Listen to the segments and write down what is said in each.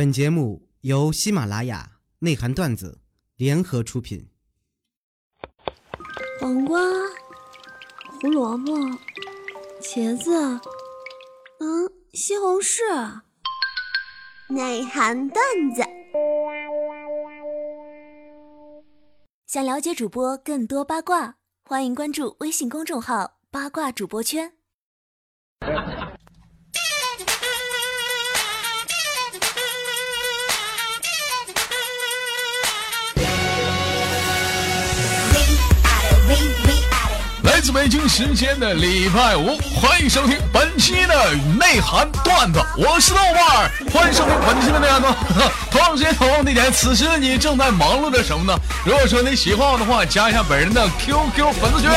本节目由喜马拉雅内涵段子联合出品。黄瓜、胡萝卜、茄子，嗯，西红柿。内涵段子。想了解主播更多八卦，欢迎关注微信公众号“八卦主播圈”。来自北京时间的礼拜五，欢迎收听本期的内涵段子，我是豆瓣儿，欢迎收听本期的内涵段子。同样时间同样地点，此时你正在忙碌着什么呢？如果说你喜欢我的话，加一下本人的 QQ 粉丝群。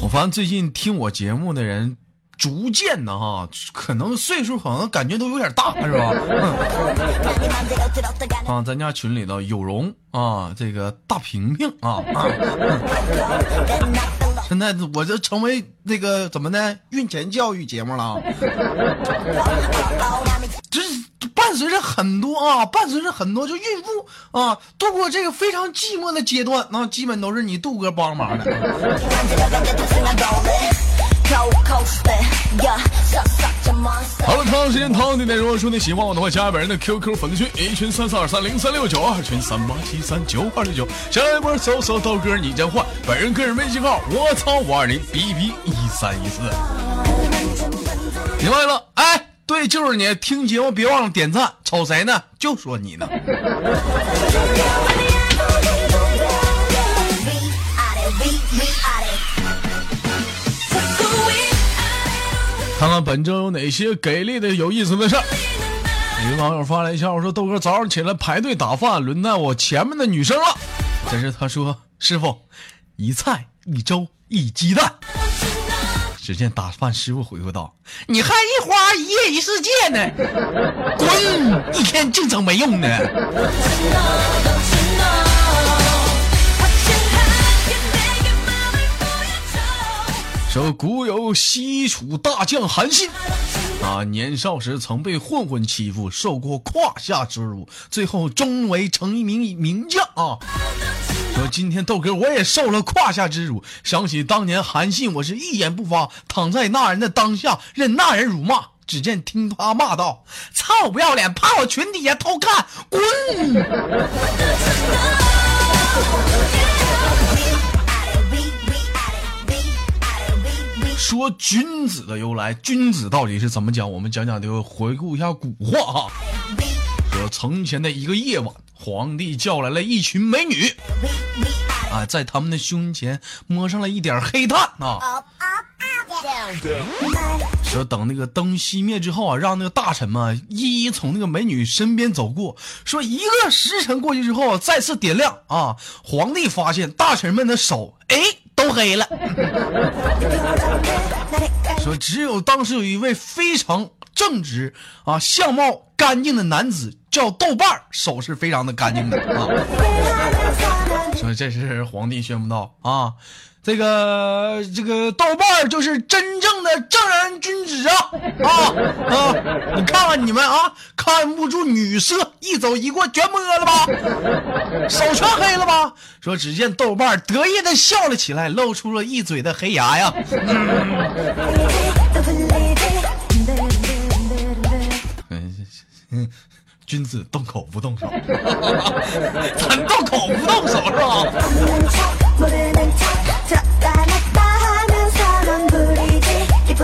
我发现最近听我节目的人。逐渐的哈，可能岁数好像感觉都有点大，是吧？啊，咱家群里头有容啊，这个大平平啊，现在我就成为那个怎么的孕前教育节目了，这伴随着很多啊，伴随着很多就孕妇啊度过这个非常寂寞的阶段，那基本都是你杜哥帮忙的。好了，长时间汤弟弟，如果说你喜欢我的话，加本人的 QQ 粉丝群，一群三四二三零三六九，二群三八七三九二六九，下一波搜索刀哥你将换，本人个人微信号我操五二零 B B 一三一四。明白了，哎，对，就是你，听节目别忘了点赞，瞅谁呢？就说你呢。看看本周有哪些给力的、有意思的事儿。有网友发来一条，我说豆哥早上起来排队打饭，轮到我前面的女生了。这是他说：“师傅，一菜一粥一鸡蛋。”只见打饭师傅回复道：“你还一花一叶一世界呢，滚！一天净整没用的。”说古有西楚大将韩信，啊，年少时曾被混混欺负，受过胯下之辱，最后终为成一名名将啊。说今天豆哥我也受了胯下之辱，想起当年韩信，我是一言不发，躺在那人的当下，任那人辱骂。只见听他骂道：“操不要脸，趴我裙底下偷看，滚！”说君子的由来，君子到底是怎么讲？我们讲讲就回顾一下古话哈。说从前的一个夜晚，皇帝叫来了一群美女，啊，在他们的胸前摸上了一点黑炭啊。说等那个灯熄灭之后啊，让那个大臣们一一从那个美女身边走过。说一个时辰过去之后，再次点亮啊，皇帝发现大臣们的手，哎。都黑了。说只有当时有一位非常正直啊、相貌干净的男子叫豆瓣儿，手是非常的干净的啊。说这是皇帝宣布道啊。这个这个豆瓣儿就是真正的正人君子啊啊啊！你看看你们啊，看不住女色，一走一过全摸了吧，手全黑了吧？说只见豆瓣儿得意的笑了起来，露出了一嘴的黑牙呀。嗯，君子动口不动手，咱动口不动手是吧？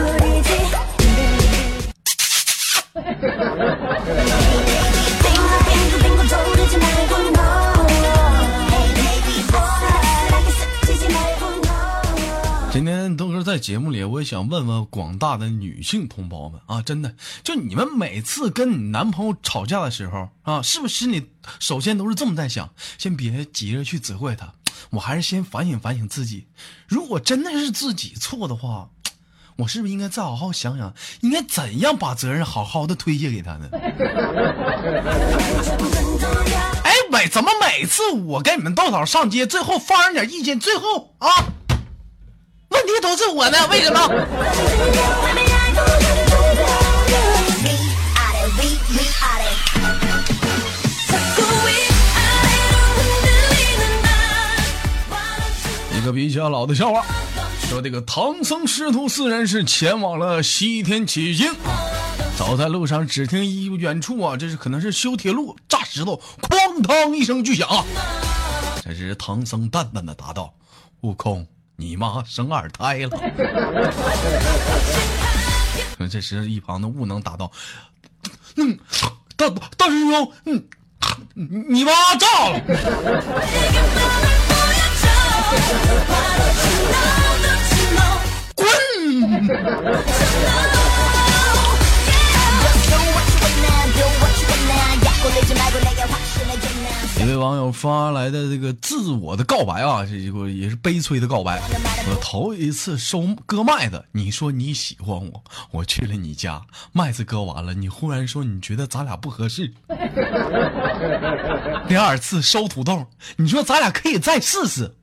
今天东哥在节目里，我也想问问广大的女性同胞们啊，真的，就你们每次跟你男朋友吵架的时候啊，是不是心里首先都是这么在想？先别急着去责怪他。我还是先反省反省自己，如果真的是自己错的话，我是不是应该再好好想想，应该怎样把责任好好的推卸给他呢？哎，每怎么每次我跟你们豆嫂上街，最后发生点意见，最后啊，问题都是我呢？为什么？一个比较老的笑话，说这个唐僧师徒四人是前往了西天取经，走在路上，只听一远处啊，这是可能是修铁路炸石头，哐当一声巨响。这时唐僧淡淡的答道：“悟空，你妈生二胎了。”这时一旁的悟能答道：“嗯，大大师兄，嗯，你妈炸了。”滚！一位网友发来的这个自我的告白啊，这个也是悲催的告白。我头一次收割麦子，你说你喜欢我，我去了你家，麦子割完了，你忽然说你觉得咱俩不合适。第二次收土豆，你说咱俩可以再试试，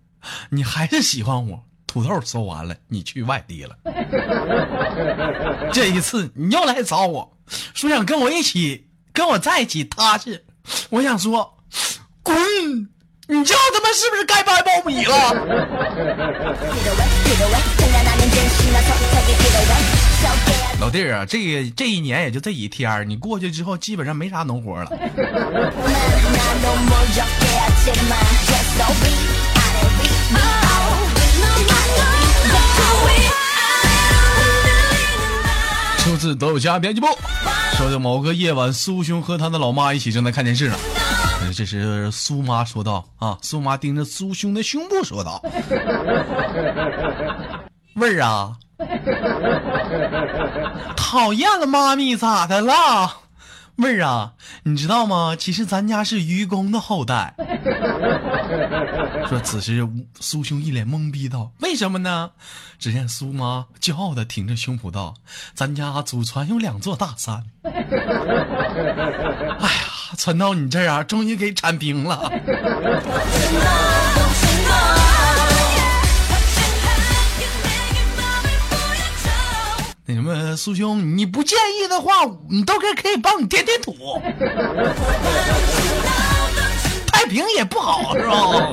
你还是喜欢我。土豆收完了，你去外地了。这一次你又来找我说想跟我一起，跟我在一起踏实。我想说，滚！你这他妈是不是该掰苞米了？老弟儿啊，这个这一年也就这几天你过去之后基本上没啥农活了。出自豆家编辑部，说的某个夜晚，苏兄和他的老妈一起正在看电视呢。这时苏妈说道：“啊，苏妈盯着苏兄的胸部说道，味儿啊，讨厌了，妈咪咋的了？”妹儿啊，你知道吗？其实咱家是愚公的后代。说此时苏兄一脸懵逼道：“为什么呢？”只见苏妈骄傲的挺着胸脯道：“咱家祖传有两座大山。”哎呀，传到你这儿啊，终于给铲平了。那什么，苏兄，你不介意的话，你都可以可以帮你填填土。太平也不好，是吧？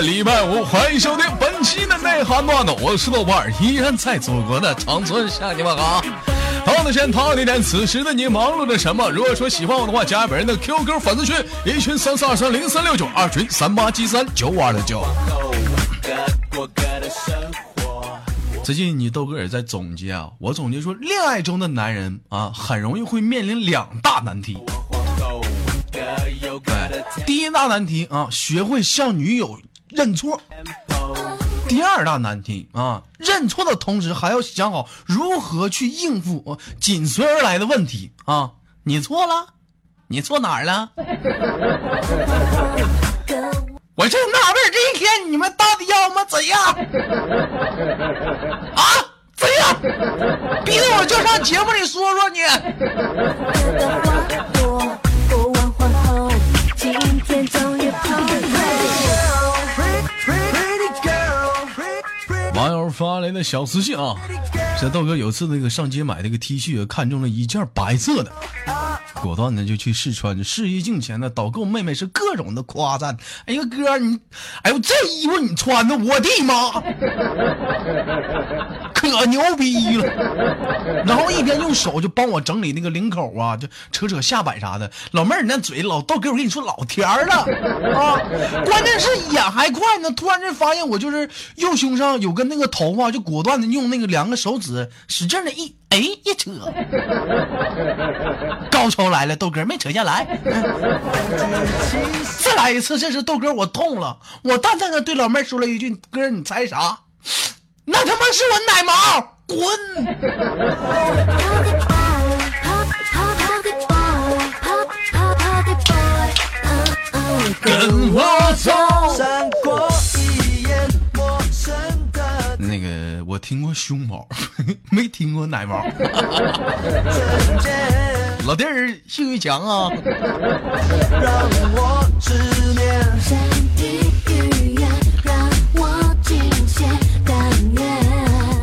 礼拜五，欢迎收听本期的内涵段子。我是豆瓣，依然在祖国的长春向你们好。同样的时间，同样的地点，此时的你忙碌着什么？如果说喜欢我的话，加本人的 QQ 粉丝群，一群三四二三零三六九，二群三八七三九五二六九。最近你豆哥也在总结啊，我总结说，恋爱中的男人啊，很容易会面临两大难题。第一大难题啊，学会向女友认错。第二大难题啊，认错的同时还要想好如何去应付紧随而来的问题啊。你错了，你错哪儿了？我就纳闷这一天你们到底要么怎样？啊，怎样？逼得我就上节目里说说你。发来的小私信啊，这豆哥有次那个上街买那个 T 恤，看中了一件白色的，果断的就去试穿。试衣镜前的导购妹妹是各种的夸赞：“哎呀哥，你，哎呦这衣服你穿的，我的妈！” 可牛逼了，然后一边用手就帮我整理那个领口啊，就扯扯下摆啥的。老妹儿，你那嘴老逗，给我跟你说老甜了啊！关键是眼还快呢，突然间发现我就是右胸上有个那个头发，就果断的用那个两个手指使劲的一哎，一扯，高潮来了，豆哥没扯下来，再来一次，这是豆哥我痛了，我淡淡的对老妹说了一句：“哥，你猜啥？那他妈是我奶毛，滚！”跟我走。过胸毛，没听过奶毛。老弟儿性欲强啊！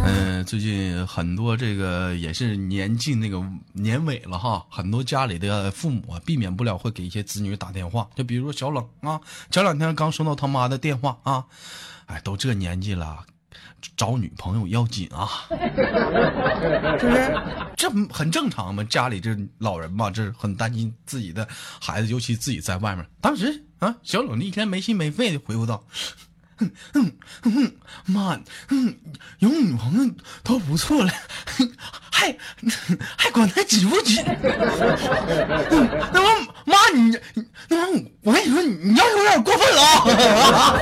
嗯，最近很多这个也是年近那个年尾了哈，很多家里的父母啊，避免不了会给一些子女打电话，就比如说小冷啊，前两天刚收到他妈的电话啊，哎，都这年纪了。找女朋友要紧啊，是不是？这很正常嘛。家里这老人嘛，这很担心自己的孩子，尤其自己在外面。当时啊，小冷一天没心没肺的回复道：“嗯嗯嗯，妈，嗯，有女朋友都不错了，还还管他急不紧？那我妈，你那么我跟你说，你要有点过分了啊！”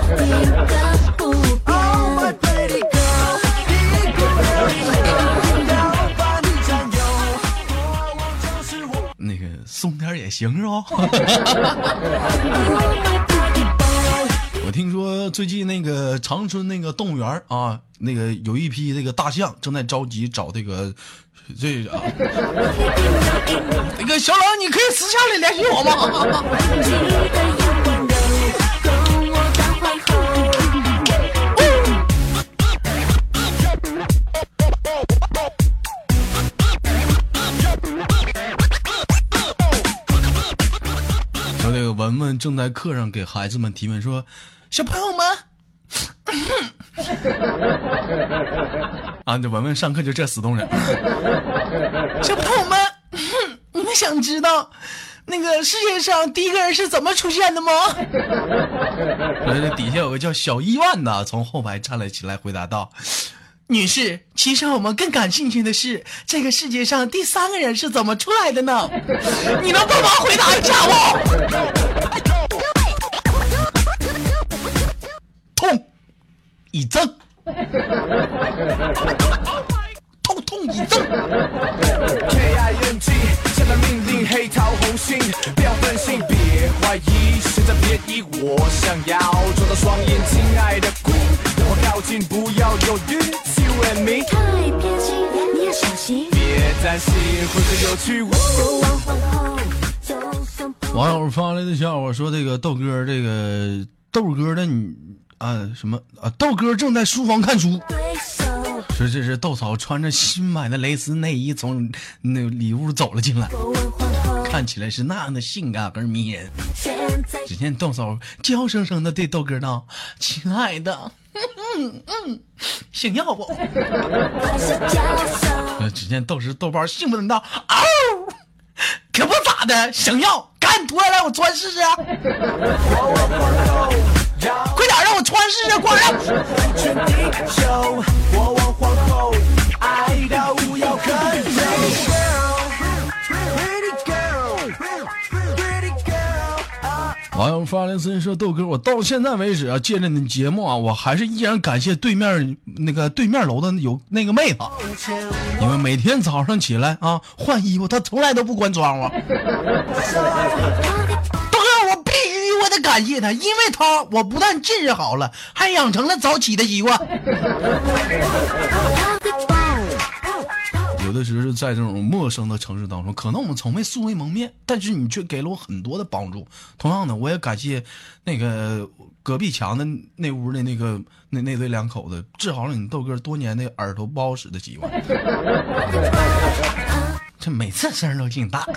松点也行是吧？我听说最近那个长春那个动物园啊，那个有一批那个大象正在着急找这个这个、啊、那个小冷，你可以私下里联系我吗？正在课上给孩子们提问，说：“小朋友们，啊，这文文上课就这死动人。小朋友们，你们想知道那个世界上第一个人是怎么出现的吗？”这底下有个叫小伊万的从后排站了起来，回答道。女士，其实我们更感兴趣的是，这个世界上第三个人是怎么出来的呢？你能帮忙回答一下不？痛，一增，痛痛一增。下达命令，黑桃红心，不要分心，别怀疑，现在别疑，我想要捉到双眼，亲爱的姑，让我靠近，不要犹豫 and me，太偏心，你要小心，别担心，会更有趣。网友发来的笑话说：“这个豆哥，这个豆哥的你啊什么啊？豆哥正在书房看书。”说这是豆嫂穿着新买的蕾丝内衣从那里屋走了进来，看起来是那样的性感而迷人。只见豆嫂娇生生的对豆哥道：“亲爱的，嗯嗯，想要不？”只见豆汁豆包兴奋的道：“嗷，可不咋的，想要，赶紧脱下来我穿试试。”快点让我穿试试，快网友发来私信说：“豆哥，我到现在为止啊，借着你节目啊，我还是依然感谢对面那个对面楼的有那个妹子，你们每天早上起来啊换衣服，她从来都不关窗户。豆哥，我必须我得感谢她，因为她我不但近视好了，还养成了早起的习惯。”有的时候在这种陌生的城市当中，可能我们从未素未谋面，但是你却给了我很多的帮助。同样的，我也感谢那个隔壁墙的那屋的那个那那对两口子，治好了你豆哥多年的耳朵不好使的习惯。这每次声都挺大。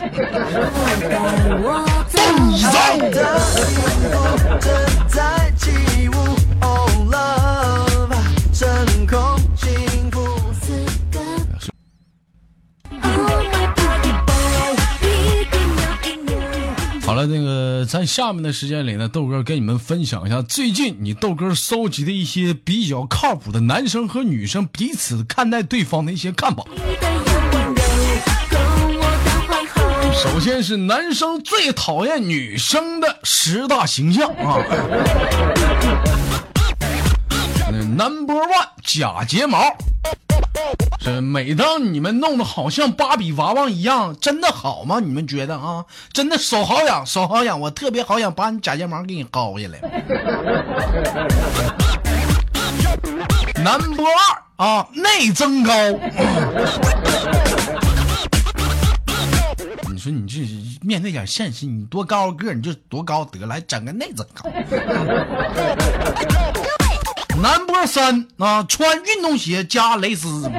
好了，那个在下面的时间里呢，豆哥跟你们分享一下最近你豆哥收集的一些比较靠谱的男生和女生彼此看待对方的一些看法。首先是男生最讨厌女生的十大形象啊。Number one，假睫毛。是每当你们弄得好像芭比娃娃一样，真的好吗？你们觉得啊？真的手好痒，手好痒，我特别好想把你假睫毛给你薅下来。Number 二啊，内增高。你说你这面对点现实，你多高个你就多高得来，整个内增高。南波三啊，穿运动鞋加蕾丝。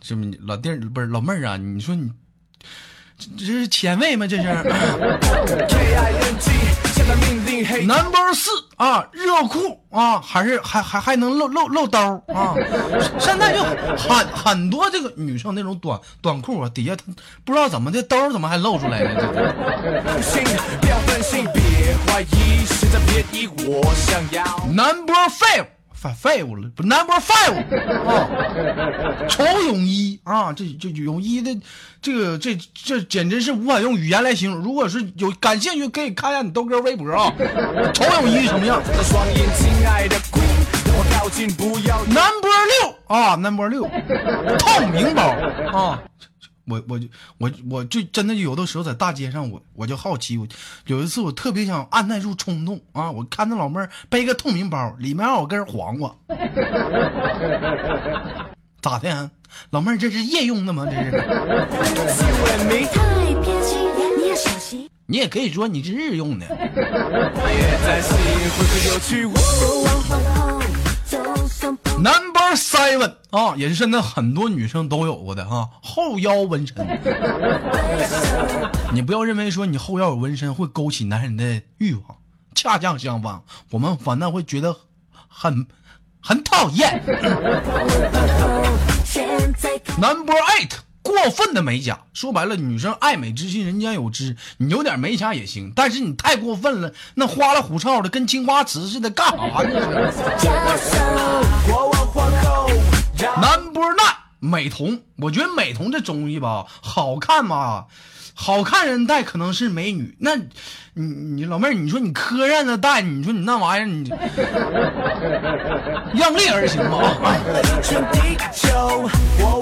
这么老弟不是老妹儿啊？你说你这是前卫吗？这是。Number 四啊，热裤啊，还是还还还能露露露兜啊？现在就很很多这个女生那种短短裤啊，底下不知道怎么的兜怎么还露出来了？Number five。废物了，不 number five 啊，丑泳衣啊，这这泳衣的这个这这简直是无法用语言来形容。如果是有感兴趣，可以看一下你豆哥微博啊，丑泳衣什么样？Number 六啊，Number 六，透明包啊。我我就我我就真的有的时候在大街上，我我就好奇，我有一次我特别想按耐住冲动啊，我看那老妹儿背个透明包，里面有根黄瓜，咋的？老妹儿这是夜用的吗？这是？你也可以说你是日用的。Number seven 啊，也是现在很多女生都有过的啊，后腰纹身。你不要认为说你后腰有纹身会勾起男人的欲望，恰恰相反，我们反倒会觉得很很讨厌。Number eight。过分的美甲，说白了，女生爱美之心，人间有之。你有点美甲也行，但是你太过分了，那花里胡哨的，跟青花瓷似的，干啥呢？Number nine，美瞳，我觉得美瞳这东西吧，好看嘛。好看人戴可能是美女，那，你你老妹儿，你说你磕碜的戴，你说你那玩意儿，你 量力而行吧。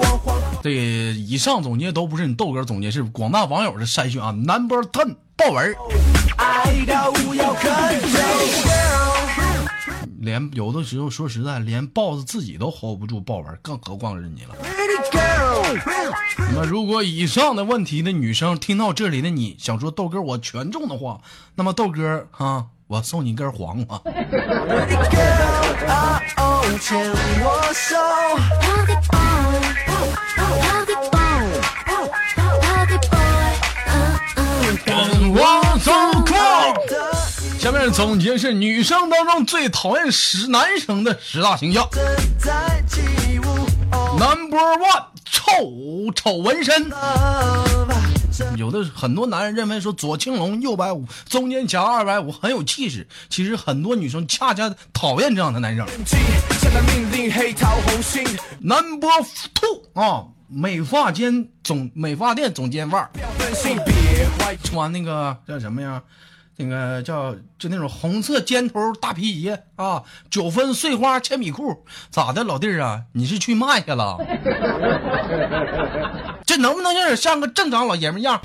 这以上总结都不是你豆哥总结，是广大网友的筛选啊。Number ten，豹纹。连有的时候说实在，连豹子自己都 hold 不住豹纹，更何况是你了。那么，如果以上的问题的女生听到这里的你想说豆哥我全中的话，那么豆哥啊，我送你一根黄瓜。跟我走下面总结是女生当中最讨厌十男生的十大形象。Number one，臭丑纹身。有的很多男人认为说左青龙右白虎，中间夹二百五很有气势。其实很多女生恰恰讨厌这样的男生。Number two 啊，美发间总美发店总监范儿，穿那个叫什么呀？那个叫就那种红色尖头大皮鞋啊，九分碎花铅笔裤，咋的，老弟儿啊？你是去卖去了？这能不能有点像个正常老爷们样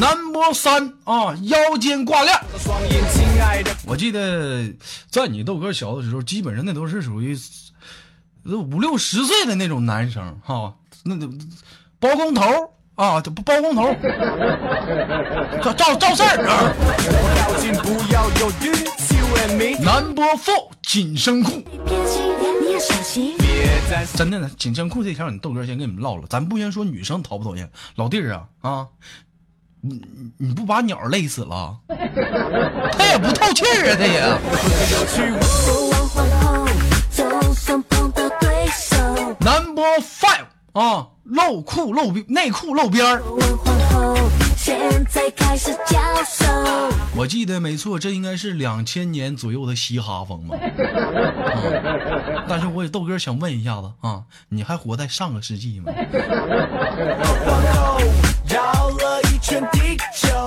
？Number 三啊，腰间挂链。我记得在你豆哥小的时候，基本上那都是属于五六十岁的那种男生哈，那包工头。啊，这不包工头，赵赵赵四儿啊。Number four，紧身裤。真的呢，紧身裤这条你豆哥先跟你们唠了，咱不先说女生讨不讨厌，老弟儿啊啊，你你不把鸟累死了？他也不透气儿啊，他也。Number five。啊，露裤露内裤露边儿。现在开始教授。我记得没错，这应该是两千年左右的嘻哈风吧。啊但是我也豆哥想问一下子啊，你还活在上个世纪吗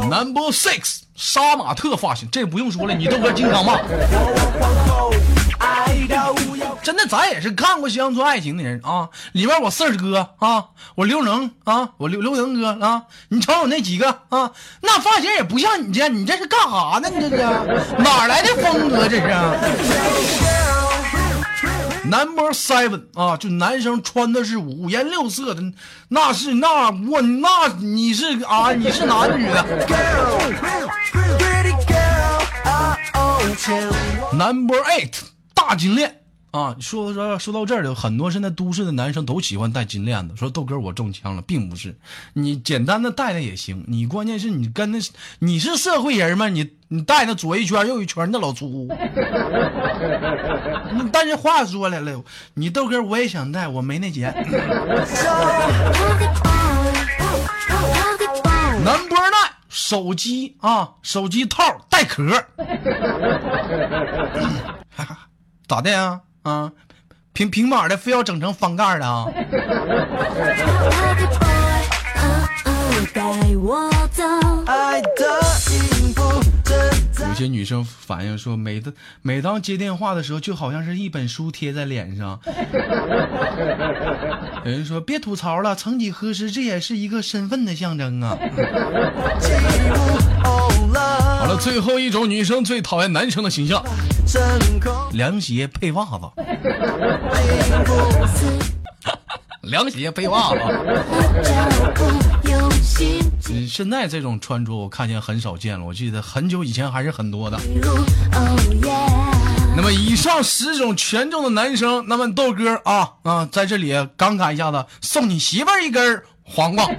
？Number six，杀马特发型，这不用说了，你豆哥经常骂。真的，咱也是看过《乡村爱情》的人啊，里面我四哥啊，我刘能啊，我刘刘能哥啊，你瞅瞅那几个啊，那发型也不像你这，你这是干啥呢？你这是哪来的风格？这是。Number seven 啊，就男生穿的是五颜六色的，那是那我那你是啊，你是男女的？Number eight 大金链啊，说说说到这儿了，很多现在都市的男生都喜欢戴金链子。说豆哥我中枪了，并不是，你简单的戴戴也行，你关键是你跟那你是社会人吗？你你戴那左一圈右一圈，那老粗。但是话说来了，你豆哥我也想戴，我没那钱。Number nine 手机啊，手机套带壳，咋的呀？啊，平平板的非要整成翻盖的啊？有些女生反映说，每当每当接电话的时候，就好像是一本书贴在脸上。有人说别吐槽了，曾几何时这也是一个身份的象征啊。好了，最后一种女生最讨厌男生的形象，凉鞋配袜子。凉鞋配袜子。嗯，现在这种穿着我看见很少见了，我记得很久以前还是很多的。那么以上十种权重的男生，那么豆哥啊啊，在这里感慨一下子，送你媳妇儿一根黄瓜。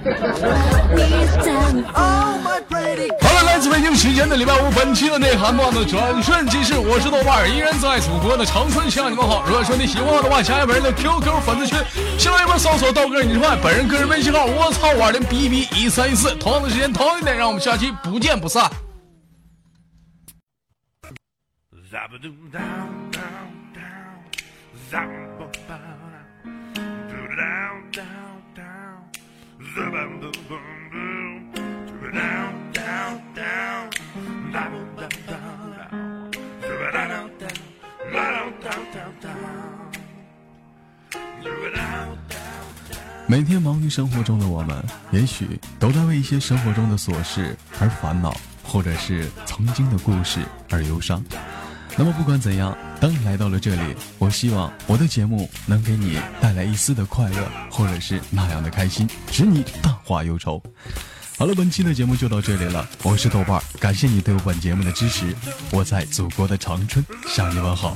好了，来自北京时间的礼拜五，本期的内涵段子转瞬即逝，我是豆瓣儿，依然在祖国的长春向你们好。如果说你喜欢我的话，加本人的 QQ 粉丝群，新浪微博搜索豆哥你是坏，本人个人微信号我操五二零 B B 一三一四，同样的时间同一地点，让我们下期不见不散。生活中的我们，也许都在为一些生活中的琐事而烦恼，或者是曾经的故事而忧伤。那么不管怎样，当你来到了这里，我希望我的节目能给你带来一丝的快乐，或者是那样的开心，使你淡化忧愁。好了，本期的节目就到这里了，我是豆瓣，感谢你对本节目的支持，我在祖国的长春向你问好。